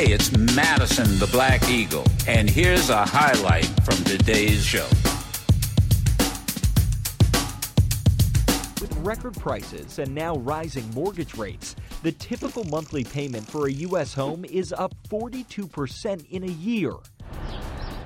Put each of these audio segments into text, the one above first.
Hey, it's Madison the Black Eagle, and here's a highlight from today's show. With record prices and now rising mortgage rates, the typical monthly payment for a U.S. home is up 42% in a year.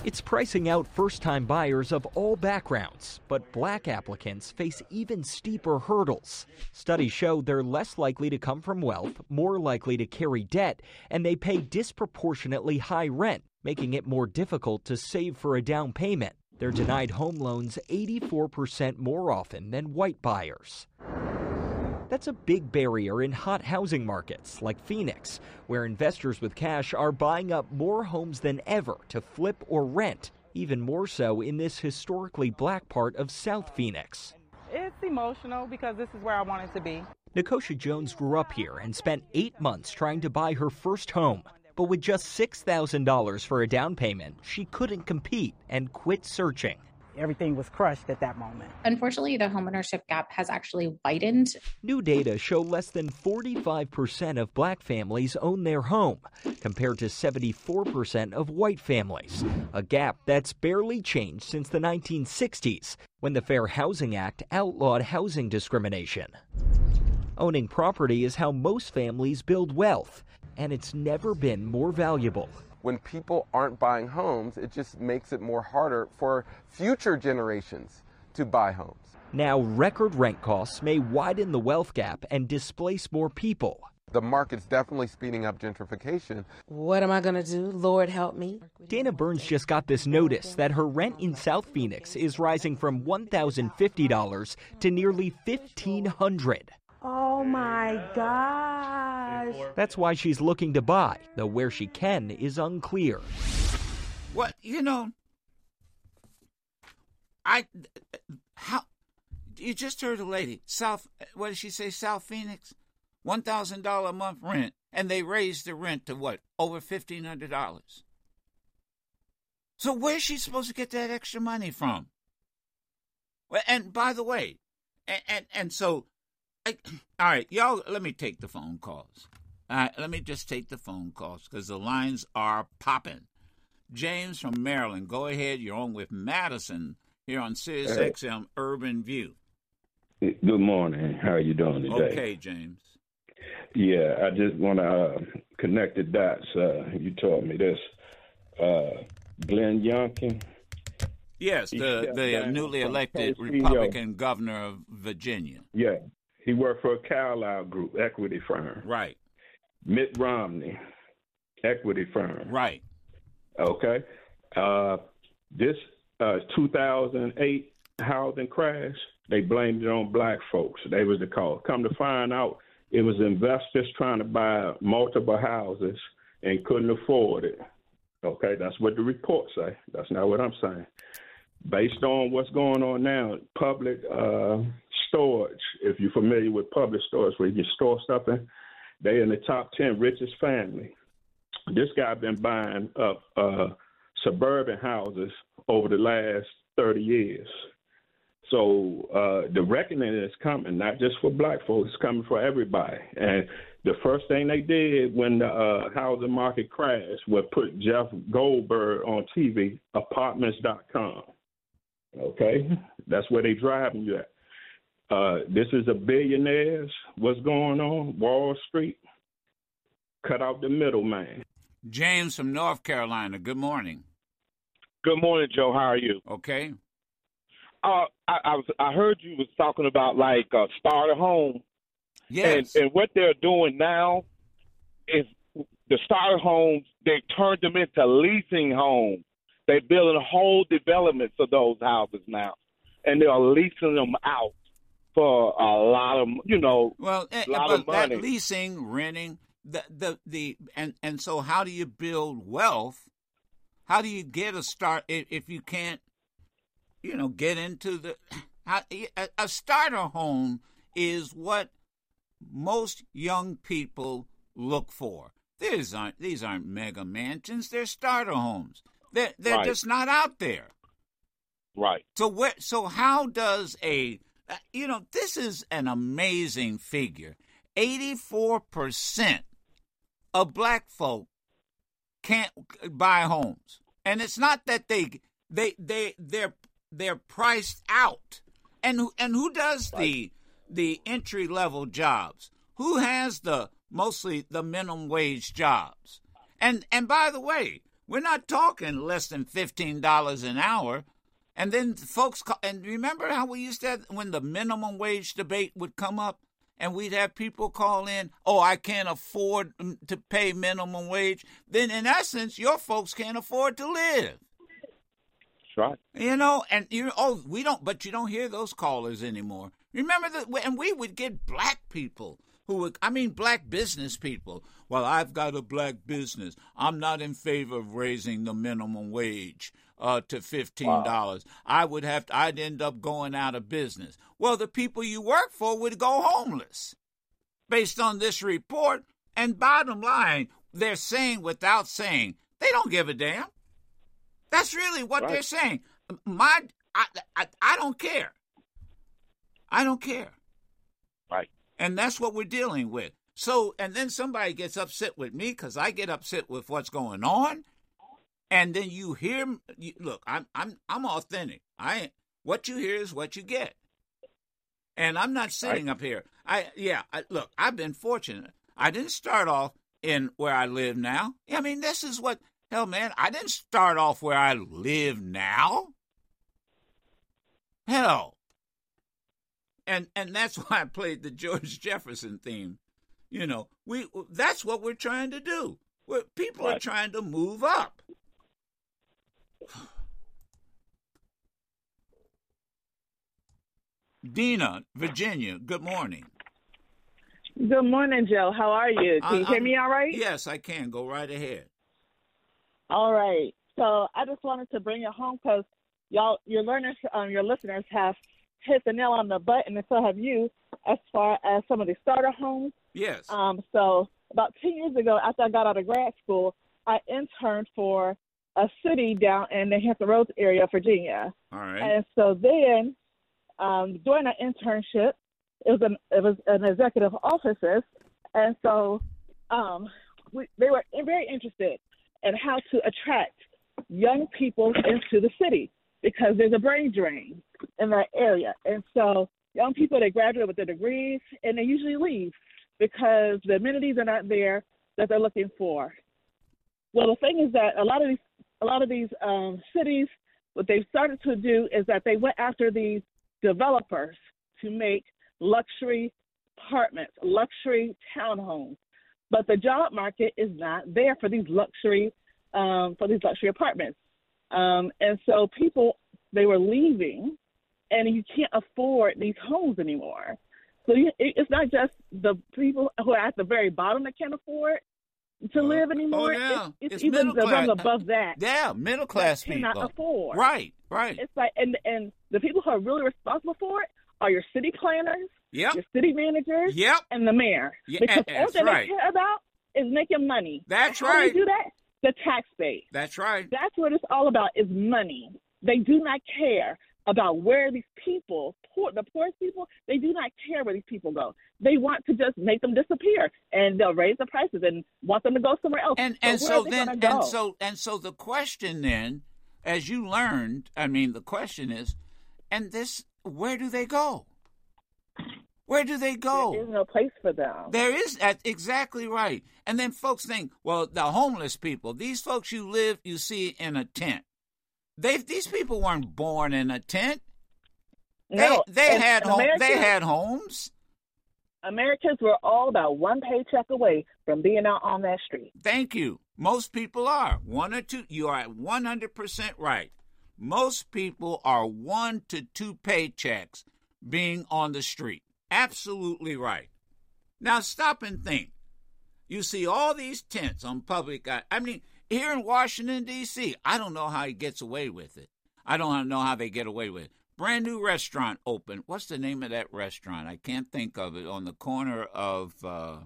It's pricing out first time buyers of all backgrounds, but black applicants face even steeper hurdles. Studies show they're less likely to come from wealth, more likely to carry debt, and they pay disproportionately high rent, making it more difficult to save for a down payment. They're denied home loans 84% more often than white buyers. That's a big barrier in hot housing markets like Phoenix, where investors with cash are buying up more homes than ever to flip or rent, even more so in this historically black part of South Phoenix. It's emotional because this is where I wanted to be. Nikosha Jones grew up here and spent eight months trying to buy her first home. But with just $6,000 for a down payment, she couldn't compete and quit searching everything was crushed at that moment. Unfortunately, the homeownership gap has actually widened. New data show less than 45% of black families own their home, compared to 74% of white families, a gap that's barely changed since the 1960s when the Fair Housing Act outlawed housing discrimination. Owning property is how most families build wealth, and it's never been more valuable when people aren't buying homes, it just makes it more harder for future generations to buy homes. Now, record rent costs may widen the wealth gap and displace more people. The market's definitely speeding up gentrification. What am I going to do? Lord help me. Dana Burns just got this notice that her rent in South Phoenix is rising from $1,050 to nearly 1,500. Oh my gosh. That's why she's looking to buy, though where she can is unclear. What, you know, I, how, you just heard a lady, South, what did she say, South Phoenix? $1,000 a month rent, and they raised the rent to what, over $1,500? So where's she supposed to get that extra money from? And by the way, and, and, and so I, all right, y'all, let me take the phone calls. All right, let me just take the phone calls because the lines are popping. James from Maryland, go ahead. You're on with Madison here on Sirius hey. XM Urban View. Good morning. How are you doing today? Okay, James. Yeah, I just want to uh, connect the dots. Uh, you told me this. Uh, Glenn Youngkin. Yes, the the newly elected Republican governor of Virginia. Yeah, he worked for a Carlyle Group equity firm. Right. Mitt Romney, equity firm. Right. Okay. Uh, this uh, 2008 housing crash, they blamed it on black folks. They was the cause. Come to find out, it was investors trying to buy multiple houses and couldn't afford it. Okay, that's what the reports say. That's not what I'm saying. Based on what's going on now, public uh, storage, if you're familiar with public storage where you can store stuff in, they in the top 10 richest family. This guy been buying up uh, suburban houses over the last 30 years. So uh, the reckoning is coming, not just for black folks, it's coming for everybody. And the first thing they did when the uh, housing market crashed was put Jeff Goldberg on TV, apartments.com. Okay? That's where they driving you at. Uh, this is a billionaires. What's going on? Wall Street. Cut out the middleman. James from North Carolina. Good morning. Good morning, Joe. How are you? Okay. Uh, I, I was I heard you was talking about like uh, starter home. Yes. And, and what they're doing now is the starter homes. They turned them into leasing homes. They're building whole developments of those houses now, and they're leasing them out for a lot of you know well eh, a lot of money. that leasing renting the the the and and so how do you build wealth? How do you get a start if, if you can't you know get into the how, a, a starter home is what most young people look for. These aren't these aren't mega mansions. They're starter homes. They're, they're right. just not out there. Right. So where so how does a Uh, you know, this is an amazing figure. 84% of black folk can't buy homes, and it's not that they they they they're they're priced out. And who and who does the the entry level jobs? Who has the mostly the minimum wage jobs? And and by the way, we're not talking less than fifteen dollars an hour. And then folks, call, and remember how we used to have, when the minimum wage debate would come up, and we'd have people call in, "Oh, I can't afford mm, to pay minimum wage." Then, in essence, your folks can't afford to live. That's right. You know, and you oh, we don't, but you don't hear those callers anymore. Remember that, and we would get black people who would, I mean, black business people. Well, I've got a black business. I'm not in favor of raising the minimum wage uh, to fifteen dollars. Wow. I would have to, I'd end up going out of business. Well, the people you work for would go homeless, based on this report. And bottom line, they're saying without saying they don't give a damn. That's really what right. they're saying. My, I, I, I don't care. I don't care. Right. And that's what we're dealing with. So, and then somebody gets upset with me because I get upset with what's going on, and then you hear look i'm i'm i'm authentic. I what you hear is what you get. And i'm not sitting up here. I yeah I, look i've been fortunate. I didn't start off in where i live now. I mean this is what hell man i didn't start off where i live now. Hell. And and that's why i played the george jefferson theme. You know we that's what we're trying to do. We're, people right. are trying to move up Dina, Virginia, good morning. Good morning, Joe. How are you? Can you hear me all right? Yes, I can. Go right ahead. All right. So I just wanted to bring it home because y'all, your learners, um, your listeners have hit the nail on the button, and so have you, as far as some of the starter homes. Yes. Um. So about ten years ago, after I got out of grad school, I interned for a city down in the Hampton Roads area, of Virginia. All right. And so then, um, during that internship, it was an it was an executive offices, and so um, we, they were very interested in how to attract young people into the city because there's a brain drain in that area, and so young people they graduate with their degrees and they usually leave because the amenities are not there that they're looking for. Well, the thing is that a lot of these a lot of these um, cities, what they've started to do is that they went after these developers to make luxury apartments, luxury townhomes. But the job market is not there for these luxury um, for these luxury apartments, um, and so people they were leaving, and you can't afford these homes anymore. So you, it's not just the people who are at the very bottom that can't afford to live anymore. Oh, yeah. It's, it's, it's even class. above that. Yeah, middle class people cannot afford. Right, right. It's like and and the people who are really responsible for it are your city planners, yep. your city managers, yep. and the mayor. Yeah, because all they right. care about is making money. That's How right. do do that? The tax base. That's right. That's what it's all about is money. They do not care about where these people, poor, the poorest people, they do not care where these people go. They want to just make them disappear, and they'll raise the prices and want them to go somewhere else. And and so then and so and so the question then, as you learned, I mean, the question is, and this, where do they go? Where do they go? There is no place for them. There is that's exactly right. And then folks think, well, the homeless people, these folks you live, you see in a tent. They these people weren't born in a tent. No, they, they had home, they had homes. Americans were all about one paycheck away from being out on that street. Thank you. Most people are one or two. You are one hundred percent right. Most people are one to two paychecks being on the street. Absolutely right. Now stop and think. You see all these tents on public. I mean, here in Washington, D.C., I don't know how he gets away with it. I don't know how they get away with it. Brand new restaurant open. What's the name of that restaurant? I can't think of it. On the corner of uh,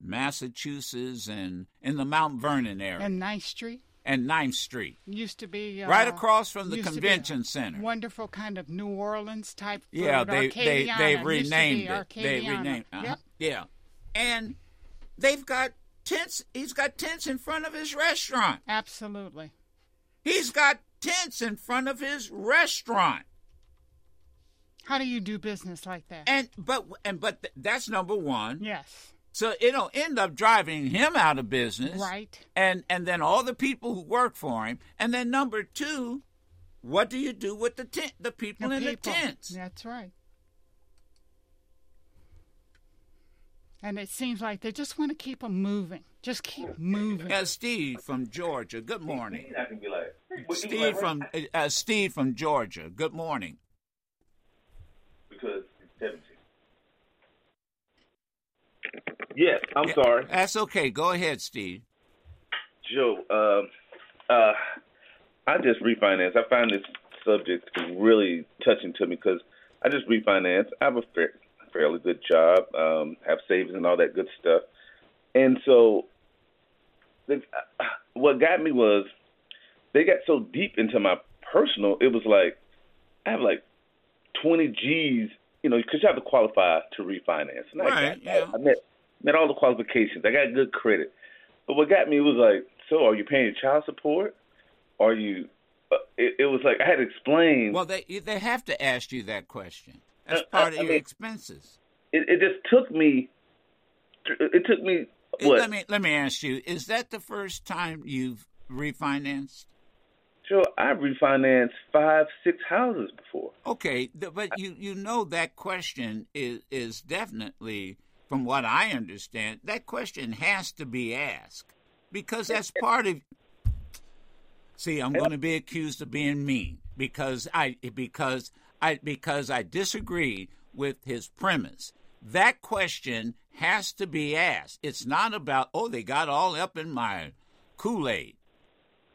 Massachusetts and in the Mount Vernon area. And 9th Street? And 9th Street. Used to be uh, right across from the convention center. Wonderful kind of New Orleans type. Food. Yeah, they they they renamed it. Acadiana. They renamed. Uh-huh. Yep. Yeah, and they've got tents. He's got tents in front of his restaurant. Absolutely. He's got tents in front of his restaurant. How do you do business like that? And but and but th- that's number one. Yes. So it'll end up driving him out of business. Right. And and then all the people who work for him. And then number two, what do you do with the tent the people The in people. the tents? That's right. And it seems like they just want to keep them moving. Just keep moving. Uh, Steve from Georgia. Good morning. I can be like, Steve from uh, uh, Steve from Georgia. Good morning. because it's 17. Yes, I'm sorry. That's okay. Go ahead, Steve. Joe, um, uh, I just refinanced. I find this subject really touching to me because I just refinanced. I have a fair, fairly good job, um, have savings and all that good stuff. And so, the, uh, what got me was they got so deep into my personal. It was like I have like 20 G's, you know, because you have to qualify to refinance. And I, Right, got, I, I met met all the qualifications. I got good credit. But what got me was like, so are you paying your child support? Are you? Uh, it, it was like I had to explain. Well, they they have to ask you that question. That's Uh, part I of your mean- expenses. It, it just took me. It took me. What? Let me let me ask you: Is that the first time you've refinanced? Sure, I've refinanced five, six houses before. Okay, but you you know that question is is definitely, from what I understand, that question has to be asked because that's part of. See, I'm going to be accused of being mean because I because I because I disagree with his premise. That question has to be asked. It's not about oh they got all up in my Kool Aid.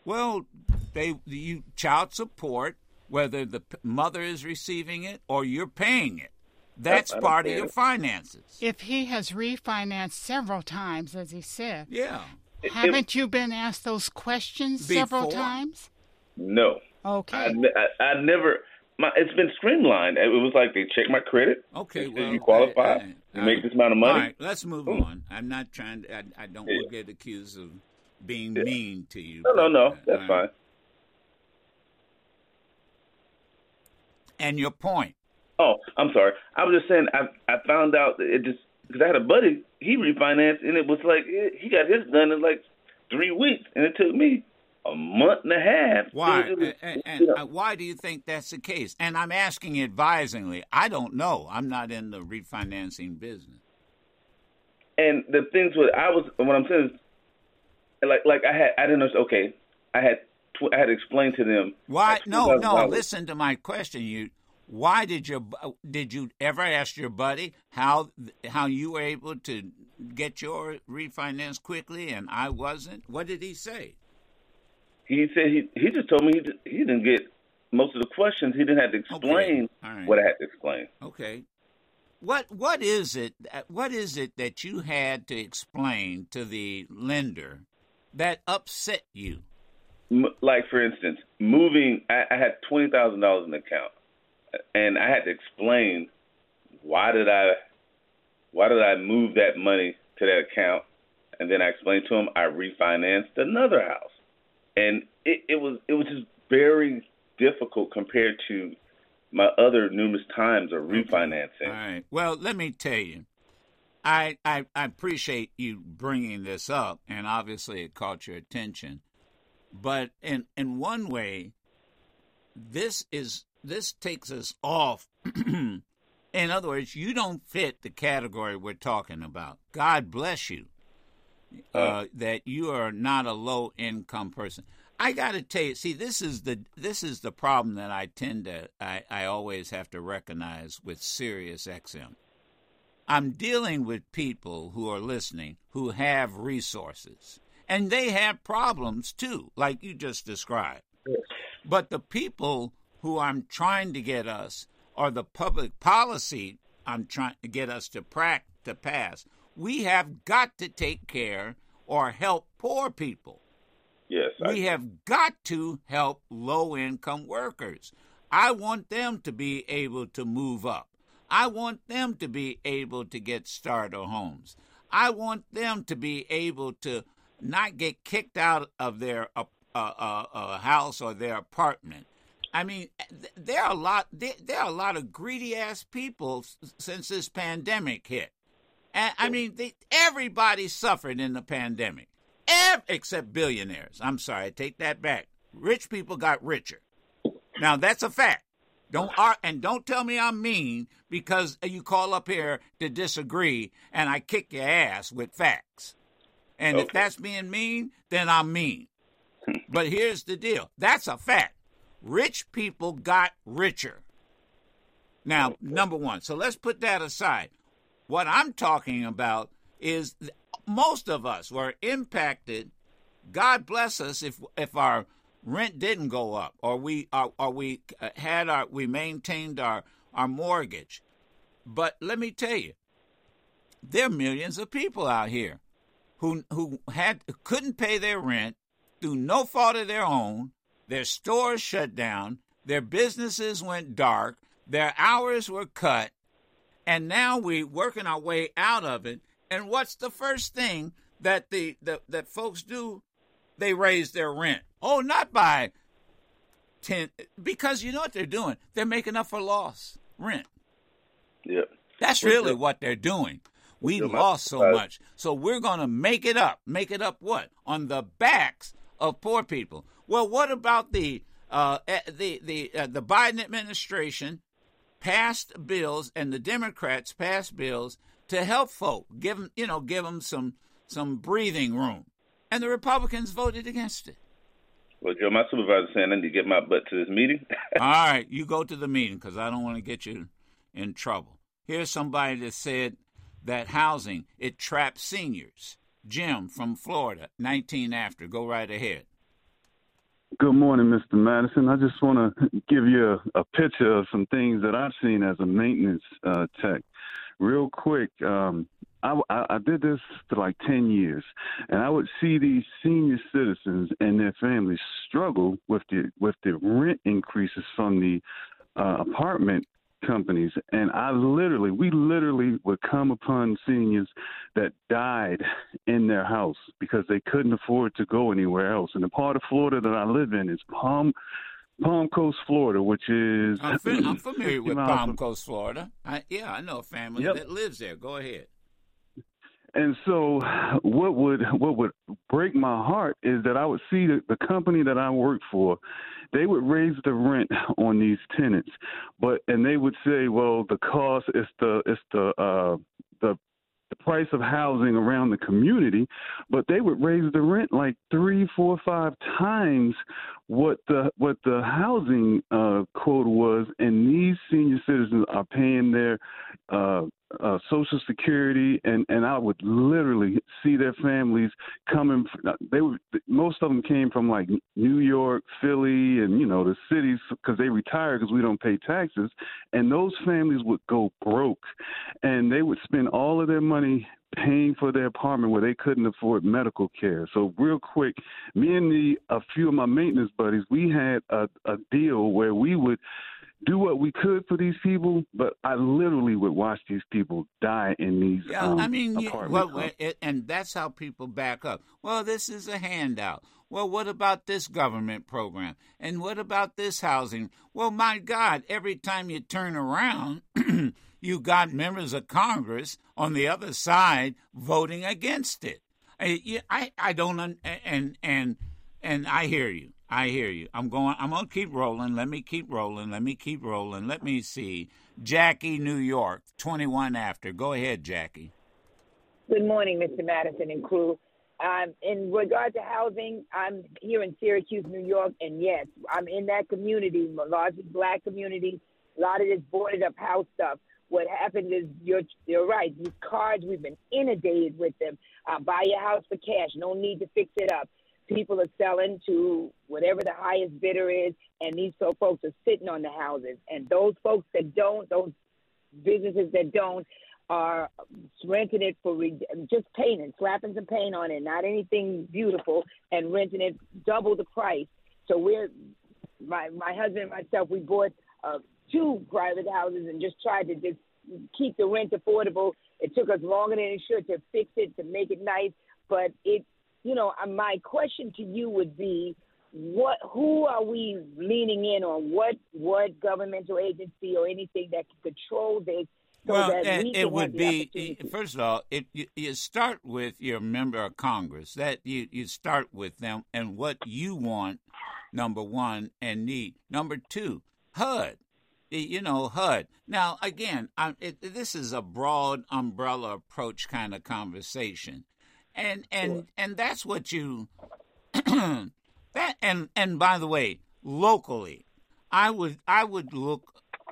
Well, they you child support whether the mother is receiving it or you're paying it. That's I- I part of your finances. If he has refinanced several times, as he said, Yeah. haven't you been asked those questions several times? No. Okay. I, I, I never. My, it's been streamlined. It was like they check my credit. Okay, well, you qualify. I- I- you make this amount of money. All right, let's move Boom. on. I'm not trying to. I, I don't Yeah. want to get accused of being Yeah. mean to you. No, no, but, no. uh, That's all fine. And your point. Oh, I'm sorry. I was just saying. I I found out that it just because I had a buddy. He refinanced, and it was like he got his done in like three weeks, and it took me a month and a half. Why? It was- it and and you know. uh, why do you think that's the case? And I'm asking advisingly. I don't know. I'm not in the refinancing business. And the things what I was what I'm saying is like like I had I didn't know okay I had tw- I had explained to them Why? like, No, no. $2,000. Listen to my question. You. Why did your did you ever ask your buddy how how you were able to get your refinance quickly and I wasn't? What did he say? He said he he just told me he he didn't get most of the questions. He didn't have to explain All right. what I had to explain. Okay. What what is it uh, what is it that you had to explain to the lender that upset you? M- like for instance, moving. I, I had twenty thousand dollars in the account, and I had to explain why did I why did I move that money to that account, and then I explained to him I refinanced another house, and it, it was it was just very difficult compared to my other numerous times of refinancing. All right. Well, let me tell you. I, I I appreciate you bringing this up and obviously it caught your attention. But in in one way this is this takes us off in other words, you don't fit the category we're talking about. God bless you. Uh, that you are not a low income person. I got to tell you, see, this is the this is the problem that I tend to I, I always have to recognize with Sirius XM. I'm dealing with people who are listening who have resources, and they have problems too, like you just described. But the people who I'm trying to get us, or the public policy I'm trying to get us to prac to pass, we have got to take care or help poor people. Yes, I- We have got to help low income workers. I want them to be able to move up. I want them to be able to get starter homes. I want them to be able to not get kicked out of their uh, uh, uh, uh house or their apartment. I mean, there are a lot. There are a lot of greedy ass people since this pandemic hit, and I mean, they, everybody suffered in the pandemic, Ev- except billionaires. I'm sorry, I take that back. Rich people got richer. Now that's a fact. Don't and don't tell me I'm mean because you call up here to disagree and I kick your ass with facts. And okay. if that's being mean, then I'm mean. but here's the deal. That's a fact. Rich people got richer. Now, number 1. So let's put that aside. What I'm talking about is most of us were impacted. God bless us if if our rent didn't go up, or we or, or we uh, had our we maintained our our mortgage. But let me tell you, there are millions of people out here who who had couldn't pay their rent through no fault of their own. Their stores shut down, their businesses went dark, their hours were cut, and now we're working our way out of it. And what's the first thing that the, the that folks do? They raise their rent. Oh, not by 10 because you know what they're doing? They're making up for loss rent. Yeah. That's really what they're doing. We lost so much. So we're going to make it up. Make it up what? On the backs of poor people. Well, what about the uh, eh, the the uh, the Biden administration passed bills and the Democrats passed bills to help folk, give them, you know, give them some some breathing room. And the Republicans voted against it. Well, Joe, my supervisor's saying I need to get my butt to this meeting. All right, you go to the meeting because I don't want to get you in trouble. Here's somebody that said that housing it traps seniors. Jim from Florida, 19 after. Go right ahead. Good morning, Mr. Madison. I just want to give you a, a, picture of some things that I've seen as a maintenance uh, tech. Real quick, um, I, I, did this for like 10 years, and I would see these senior citizens and their families struggle with the with the rent increases from the uh, apartment companies, and I literally, we literally would come upon seniors that died in their house because they couldn't afford to go anywhere else. And the part of Florida that I live in is Palm Palm Coast, Florida, which is I'm, I'm familiar with Palm Coast, Florida. I, yeah, I know a family yep. that lives there. Go ahead. And so, what would what would break my heart is that I would see the, the company that I work for, they would raise the rent on these tenants, but and they would say, well, the cost is the is the uh, the the price of housing around the community, but they would raise the rent like three, four, five times what the what the housing uh, quota was, and these senior citizens are paying their uh, uh, Social Security, and and I would literally see their families coming. They were most of them came from like New York, Philly, and you know the cities because they retired because we don't pay taxes, and those families would go broke, and they would spend all of their money paying for their apartment where they couldn't afford medical care. So real quick, me and the a few of my maintenance buddies, we had a, a deal where we would do what we could for these people, but I literally would watch these people die in these. Yeah, um, I mean, well, it, and that's how people back up. Well, this is a handout. Well, what about this government program? And what about this housing? Well, my God, every time you turn around, you got members of Congress on the other side voting against it. I, I, I don't, and and and I hear you. I hear you. I'm going. I'm gonna keep rolling. Let me keep rolling. Let me keep rolling. Let me see. Jackie, New York, 21 after. Go ahead, Jackie. Good morning, Mr. Madison and crew. Um, in regard to housing, I'm here in Syracuse, New York, and yes, I'm in that community, largely black community. A lot of this boarded up house stuff. What happened is you're you're right. These cards we've been inundated with them. Uh, buy your house for cash. No need to fix it up people are selling to whatever the highest bidder is, and these so folks are sitting on the houses. And those folks that don't, those businesses that don't, are renting it for re- just painting, slapping some paint on it, not anything beautiful, and renting it double the price. So we're my my husband and myself, we bought uh, two private houses and just tried to just keep the rent affordable It took us longer than it should to fix it to make it nice, but it, you know, uh, my question to you would be, what who are we leaning in on what what governmental agency or anything that can control this so well, that eh, we it would be eh, first of all, it you, you start with your member of Congress. That you you start with them and what you want. Number one and need. Number two, HUD. Eh, you know HUD. Now again, I, it, this is a broad umbrella approach kind of conversation, and and and that's what you that and and by the way, locally, I would I would look.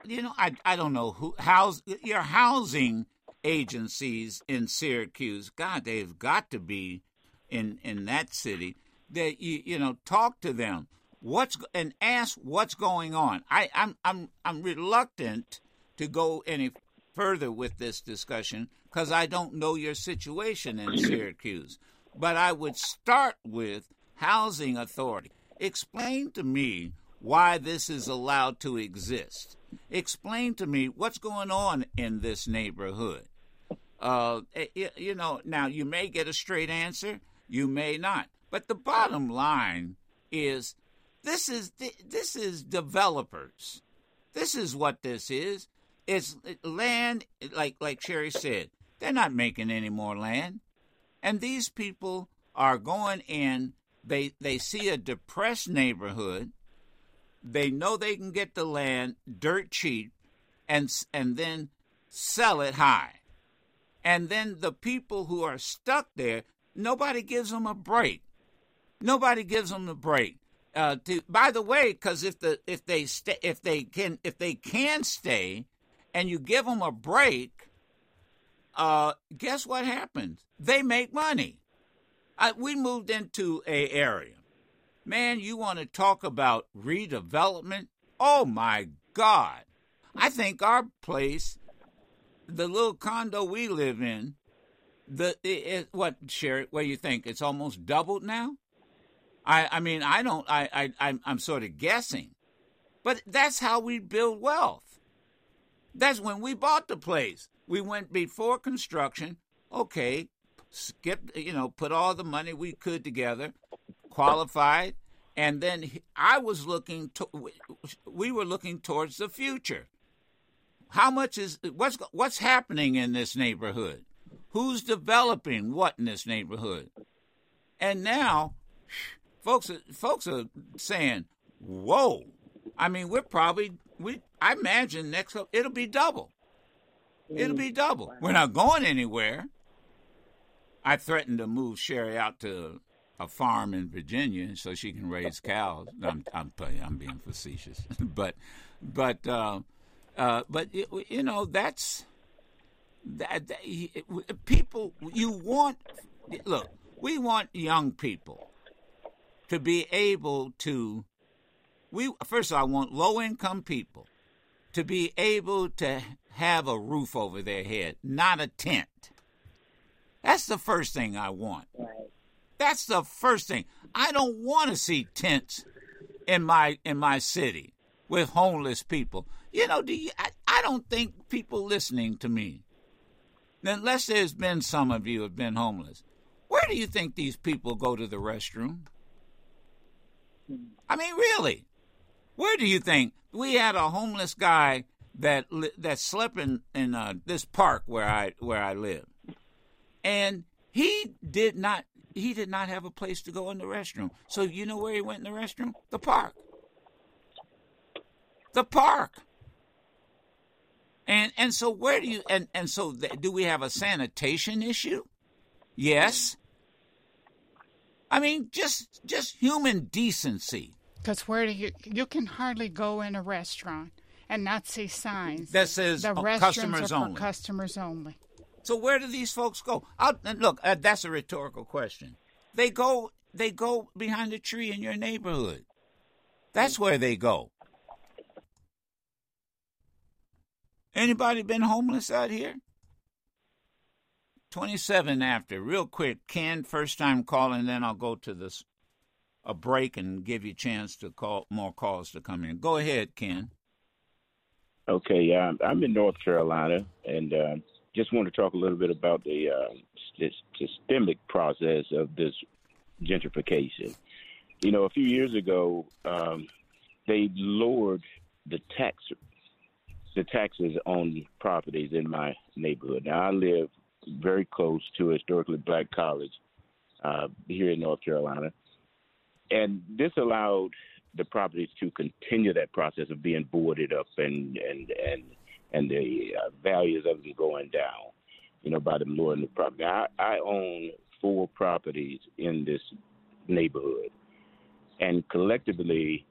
You know, I I don't know who house your housing agencies in Syracuse. God, they've got to be in in that city. That you you know talk to them. What's and ask what's going on. I I'm I'm I'm reluctant to go any further with this discussion because I don't know your situation in Syracuse. But I would start with housing authority. Explain to me why this is allowed to exist. Explain to me what's going on in this neighborhood. Uh, eh, you know, now you may get a straight answer, you may not. But the bottom line is this is this is developers. This is what this is. It's land, like like Sherry said. They're not making any more land, and these people are going in. They they see a depressed neighborhood. They know they can get the land dirt cheap, and and then sell it high. And then the people who are stuck there, nobody gives them a break. Nobody gives them a break. Uh, to, by the way, because if the if they stay if they can if they can stay, and you give them a break, uh, guess what happens? They make money. I, we moved into a area. Man, you want to talk about redevelopment? Oh my God! I think our place, the little condo we live in, the it, it, what Sherry? What do you think? It's almost doubled now. I I mean I don't I I I'm, I'm sort of guessing, but that's how we build wealth. That's when we bought the place. We went before construction. Okay, skip you know put all the money we could together, qualified, and then I was looking to we were looking towards the future. How much is what's what's happening in this neighborhood? Who's developing what in this neighborhood? And now, folks, folks are saying, "Whoa!" I mean, we're probably we. I imagine next up it'll be double. It'll be double. We're not going anywhere. I threatened to move Sherry out to a farm in Virginia so she can raise cows. I'm I'm playing- I'm being facetious, but but uh, uh, but y- you know that's that, that it- people you want look we want young people to be able to we first of all I want low income people to be able to have a roof over their head, not a tent. That's the first thing I want. That's the first thing. I don't want to see tents in my in my city with homeless people. You know, do you, I, I don't think people listening to me, unless there's been some of you have been homeless. Where do you think these people go to the restroom? Hmm. I mean, really, where do you think we had a homeless guy that that slept in in uh, this park where I where I live, and he did not he did not have a place to go in the restroom. So you know where he went in the restroom? The park. The park. And and so where do you and and so th- do we have a sanitation issue? Yes. I mean, just just human decency. Because where do you you can hardly go in a restaurant and not see signs That says, the uh, restrooms customers are for only. customers only. So where do these folks go? I'll, look, uh, that's a rhetorical question. They go they go behind a tree in your neighborhood. That's where they go. Anybody been homeless out here? 27 after, real quick. Ken, first time calling, then I'll go to this a break and give you a chance to call more calls to come in. Go ahead, Ken. Okay, yeah, I'm- in North Carolina, and uh, just want to talk a little bit about the uh, systemic process of this gentrification. You know, a few years ago, um, they lowered the tax the taxes on properties in my neighborhood. Now I live very close to a historically black college uh, here in North Carolina, and this allowed the properties to continue that process of being boarded up and and and and the uh, values of them going down. You know, by them lowering the property. I, I own four properties in this neighborhood, and collectively,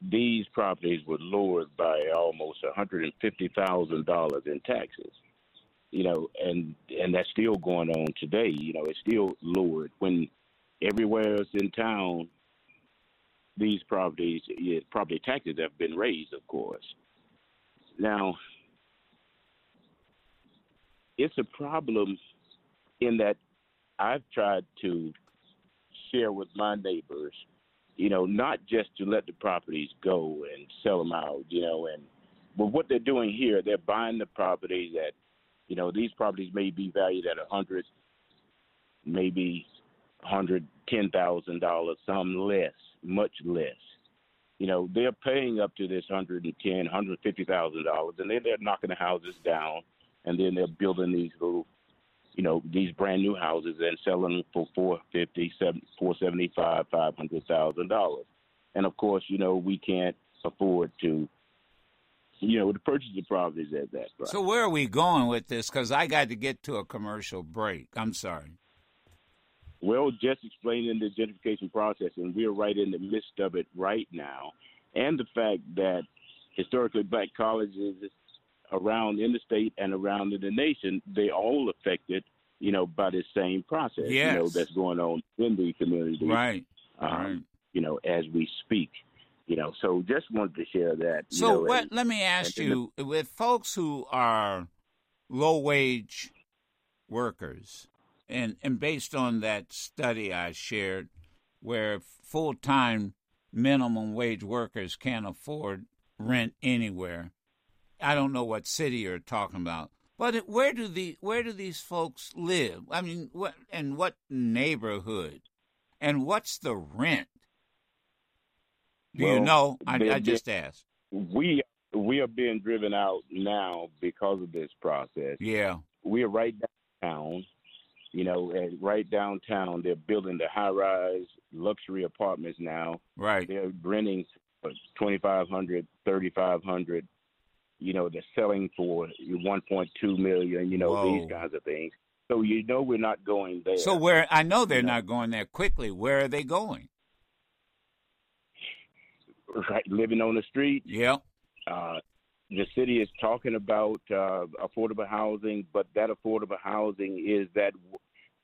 these properties were lowered by almost $150,000 in taxes. You know, and and that's still going on today. You know, it's still lowered when everywhere else in town, these properties, property taxes have been raised, of course. Now, it's a problem in that I've tried to share with my neighbors you know, not just to let the properties go and sell them out, you know, and but what they're doing here, they're buying the properties at, you know, these properties may be valued at a hundred, maybe hundred ten thousand dollars, some less, much less. You know, they're paying up to this hundred and ten, hundred fifty thousand dollars, and then they're knocking the houses down, and then they're building these little you know, these brand new houses and selling them for four fifty, seven, four seventy five, five hundred thousand dollars. And of course, you know, we can't afford to, you know, to purchase the properties at that price. So where are we going with this? Because I got to get to a commercial break. I'm sorry. Well, just explaining the gentrification process, and we're right in the midst of it right now, and the fact that historically black colleges around in the state and around in the nation, they all affected, you know, by the same process, yes. you know, that's going on in the community. Right. Um, right. You know, as we speak. You know, so just wanted to share that. So know, what and, let me ask and, you, with folks who are low wage workers and and based on that study I shared where full time minimum wage workers can't afford rent anywhere I don't know what city you're talking about, but where do the where do these folks live? I mean, what and what neighborhood, and what's the rent? Do well, you know? I, I just asked. We we are being driven out now because of this process. Yeah. We are right downtown. You know, right downtown, they're building the high-rise luxury apartments now. Right. They're renting for twenty five hundred, thirty five hundred. You know, they're selling for one point two million. You know, Whoa. these kinds of things. So you know we're not going there. So where I know they're You know. not going there quickly. Where are they going? right, living on the street. Yeah. Uh, the city is talking about uh, affordable housing, but that affordable housing is that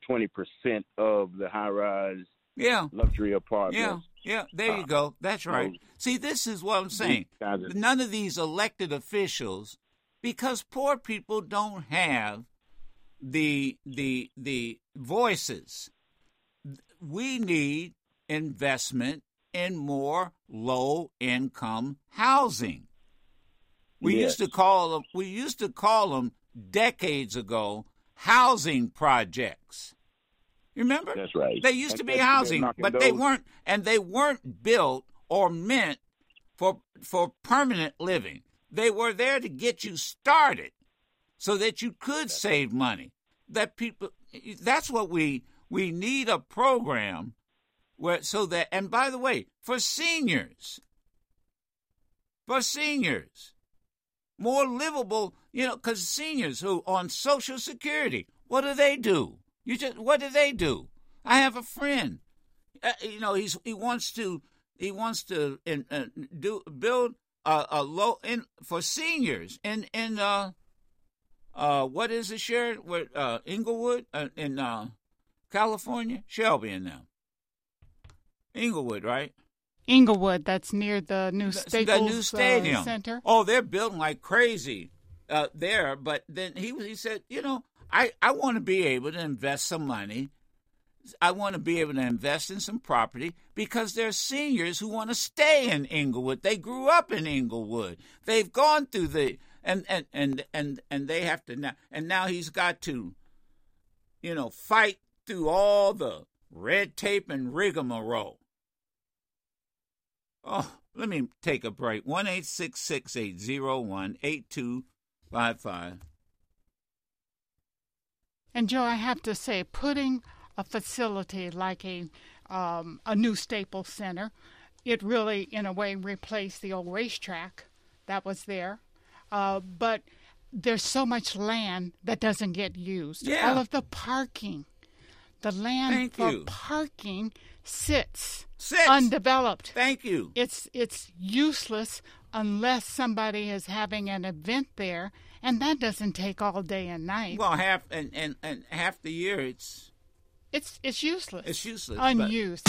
twenty percent of the high-rise Yeah. luxury apartments. yeah, yeah, there you Uh, go. That's right. so- See, this is what I'm saying. of- None of these elected officials, because poor people don't have the the the voices. We need investment in more low income housing. We Yes. used to call them. We used to call them decades ago housing projects. You remember? That's right. They used to be housing, but they weren't, and they weren't built or meant for for permanent living. They were there to get you started, so that you could save money. That people, that's what we we need a program where so that. And by the way, for seniors, for seniors, more livable, you know, because seniors who on Social Security, what do they do? You just what do they do? I have a friend, uh, you know, he's he wants to he wants to in, uh, do build a, a low in for seniors in in uh uh what is it, Sharon? Where uh Inglewood uh, in uh California, Shelby and them. Inglewood, right? Inglewood, that's near the new the Staples new uh, Center. Oh, they're building like crazy uh, there. But then he he said, you know, I I want to be able to invest some money I want to be able to invest in some property because there's seniors who want to stay in Inglewood. They grew up in Inglewood. They've gone through the and and and and and they have to now and now he's got to you know fight through all the red tape and rigmarole. Oh, let me take a break. One eight six six eight zero one eight two five five. And Joe, I have to say, putting a facility like a um, a new Staples Center, it really, in a way, replaced the old racetrack that was there. Uh, but there's so much land that doesn't get used. Yeah. All of the parking, the land Thank for you. parking sits, Sits. undeveloped. Thank you. It's it's useless unless somebody is having an event there, and that doesn't take all day and night. Well, half and, and, and half the year it's It's it's useless. It's useless. but- Unused.